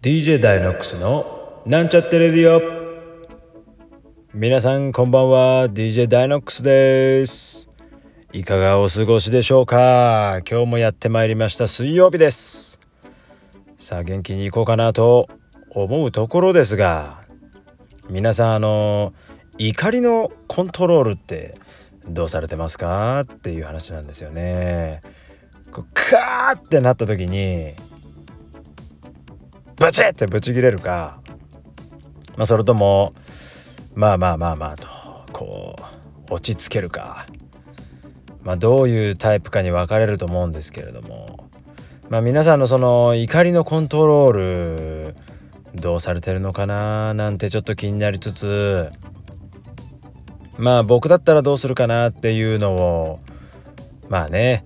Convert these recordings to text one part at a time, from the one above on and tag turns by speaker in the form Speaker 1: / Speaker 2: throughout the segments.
Speaker 1: DJ ダイノックスのなんちゃってレディオ。皆さんこんばんは DJ ダイノックスです。いかがお過ごしでしょうか？今日もやってまいりました水曜日です。さあ元気にいこうかなと思うところですが皆さんあの怒りのコントロールってどうされてますか？っていう話なんですよね。こうカーってなった時にブチってブチ切れるか、まあ、それともまあまあまあまあとこう落ち着けるか、まあ、どういうタイプかに分かれると思うんですけれども、まあ、皆さんのその怒りのコントロールどうされてるのかな？なんてちょっと気になりつつ。まあ僕だったらどうするかなっていうのをまあね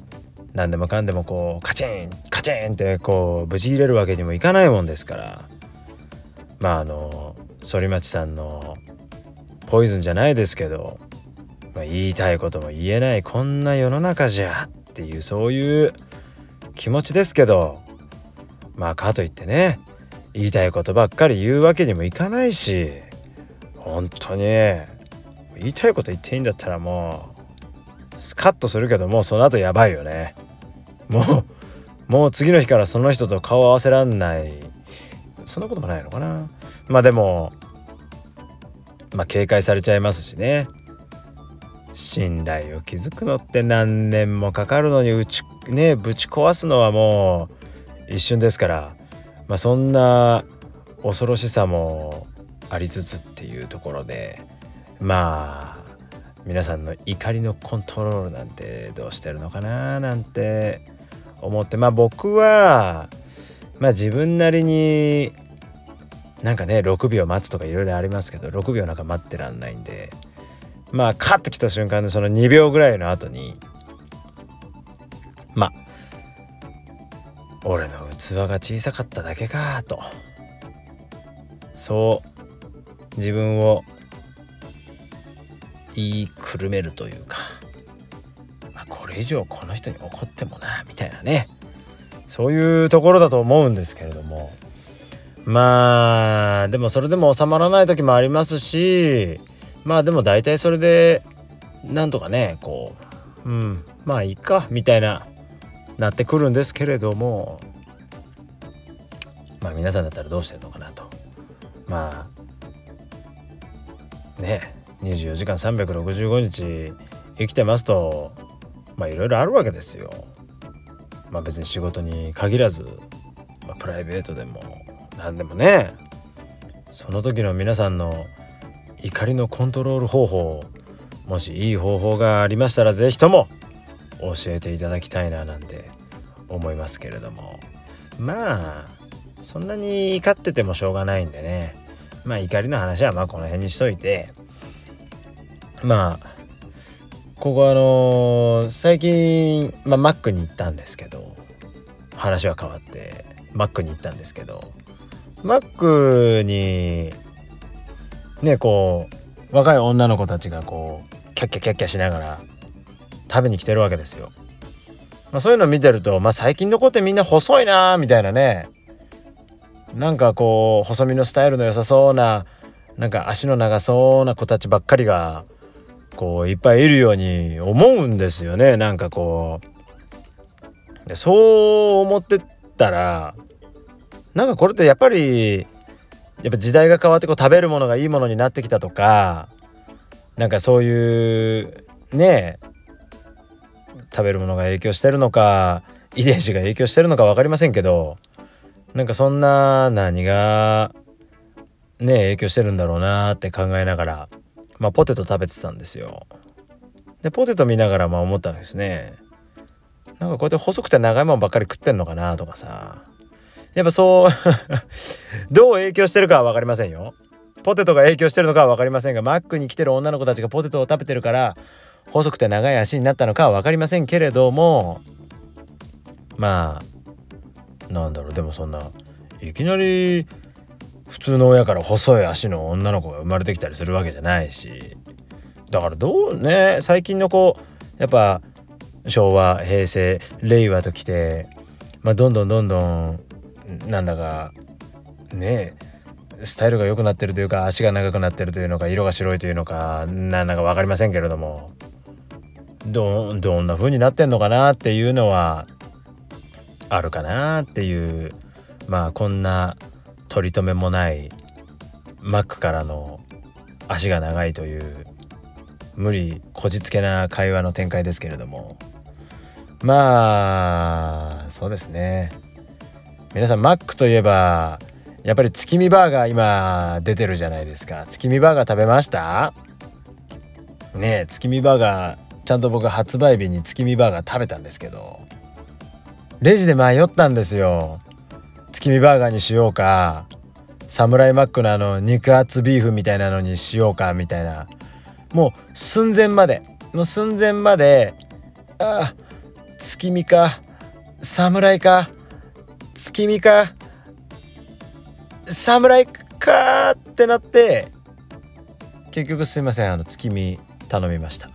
Speaker 1: 何でもかんでもこうカチンカチンってこう無事入れるわけにもいかないもんですから。まああの反町さんのポイズンじゃないですけど、まあ、言いたいことも言えないこんな世の中じゃっていうそういう気持ちですけどまあかといってね言いたいことばっかり言うわけにもいかないし本当に言いたいこと言っていいんだったらもうスカッとするけどもうその後やばいよね。もうもう次の日からその人と顔を合わせらんない。そんなこともないのかな。まあでもまあ警戒されちゃいますしね。信頼を築くのって何年もかかるのにうちねぶち壊すのはもう一瞬ですから。まあそんな恐ろしさもありつつっていうところで。まあ皆さんの怒りのコントロールなんてどうしてるのかななんて思ってまあ僕はまあ自分なりになんかね6秒待つとかいろいろありますけど6秒なんか待ってらんないんでまあカッときた瞬間のその2秒ぐらいの後にまあ俺の器が小さかっただけかと。そう自分を言いくるめるというか、れ以上この人に怒ってもなみたいなね。そういうところだと思うんですけれども。まあでもそれでも収まらない時もありますしまあでも大体それでなんとかねこううんまあいいかみたいななってくるんですけれどもまあ皆さんだったらどうしてるのかなと。まあね24時間365日生きてますとまあいろいろあるわけですよ。まあ別に仕事に限らず、まあ、プライベートでも何でもね。その時の皆さんの怒りのコントロール方法もしいい方法がありましたら是非とも教えていただきたいななんて思いますけれども。まあそんなに怒っててもしょうがないんでね。まあ怒りの話はまあこの辺にしといて。まあここあのー、最近、まあ、マックに行ったんですけど話は変わってマックに行ったんですけどマックにねこう若い女の子たちがこうキャッキャキャッキャしながら食べに来てるわけですよ。まあ、そういうの見てると、まあ、最近の子ってみんな細いなみたいなねなんかこう細身のスタイルの良さそうななんか足の長そうな子たちばっかりがこういっぱいいるように思うんですよね。なんかこう。そう思ってたらなんかこれってやっぱりやっぱ時代が変わってこう食べるものがいいものになってきたとかなんかそういうね食べるものが影響してるのか遺伝子が影響してるのか分かりませんけどなんかそんな何がね影響してるんだろうなって考えながらまあ、ポテト食べてたんですよ。でポテト見ながらまあ思ったんですね。なんかこうやって細くて長いもんばっかり食ってんのかなとかさやっぱそう どう影響してるかは分かりませんよ。ポテトが影響してるのかは分かりませんがマックに来てる女の子たちがポテトを食べてるから細くて長い足になったのかは分かりませんけれどもまあなんだろうでもそんないきなり普通の親から細い足の女の子が生まれてきたりするわけじゃないし。だからどうね最近の子やっぱ昭和平成令和ときて、まあ、どんどんどんどんなんだかねスタイルが良くなってるというか足が長くなってるというのか色が白いというのかなんだか分かりませんけれども。どどんな風になってんのかなっていうのはあるかなっていうまあこんな取り留めもないマックからの足が長いという無理こじつけな会話の展開ですけれども。まあそうですね。皆さんマックといえばやっぱり月見バーガー今出てるじゃないですか。月見バーガー食べました？ねえ月見バーガーちゃんと僕発売日に月見バーガー食べたんですけどレジで迷ったんですよ。月見バーガーにしようか。サムライマックのあの肉厚ビーフみたいなのにしようかみたいな。もう寸前まで。もう寸前まで。ああ月見か。侍か。月見か。侍かってなって。結局すいません。あの月見頼みました。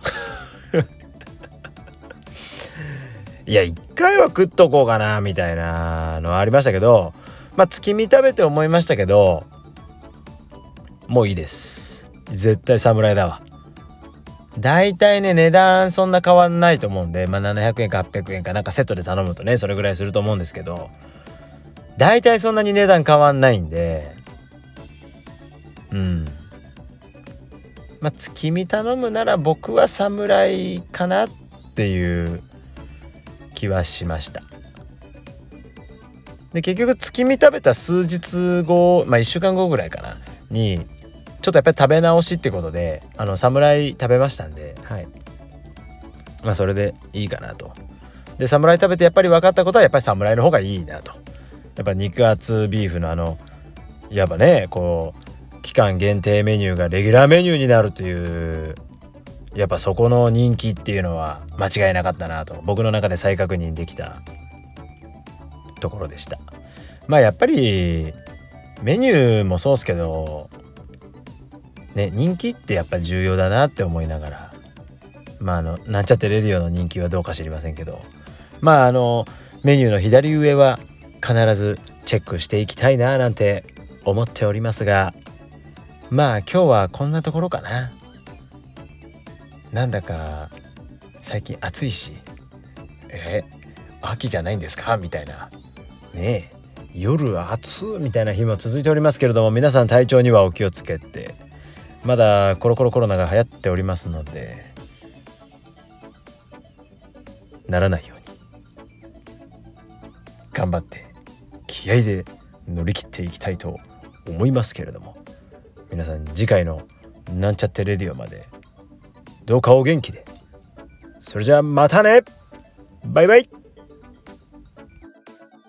Speaker 1: いや一回は食っとこうかなみたいなのはありましたけどまあ月見食べて思いましたけどもういいです。絶対侍だわ。大体ね値段そんな変わんないと思うんでまあ700円か800円かなんかセットで頼むとねそれぐらいすると思うんですけど大体そんなに値段変わんないんでうん。まあ月見頼むなら僕は侍かなっていう気はしました。で結局月見食べた数日後まあ1週間後ぐらいかなにちょっとやっぱり食べ直しってことであの侍食べましたんではい。まあそれでいいかなと。で侍食べてやっぱり分かったことはやっぱり侍の方がいいなと。やっぱ肉厚ビーフのあのやっぱねこう期間限定メニューがレギュラーメニューになるというやっぱそこの人気っていうのは間違いなかったなと僕の中で再確認できたところでした。まあやっぱりメニューもそうっすけどね人気ってやっぱ重要だなって思いながらまああのなんちゃってレディオの人気はどうか知りませんけどまああのメニューの左上は必ずチェックしていきたいななんて思っておりますがまあ今日はこんなところかな。なんだか最近暑いしえ秋じゃないんですか？みたいな。ねえ夜暑みたいな日も続いておりますけれども皆さん体調にはお気をつけてまだコロコロコロナが流行っておりますのでならないように頑張って気合で乗り切っていきたいと思いますけれども皆さん次回のなんちゃってレディオまでどうかお元気で。それじゃあまたね。バイバイ。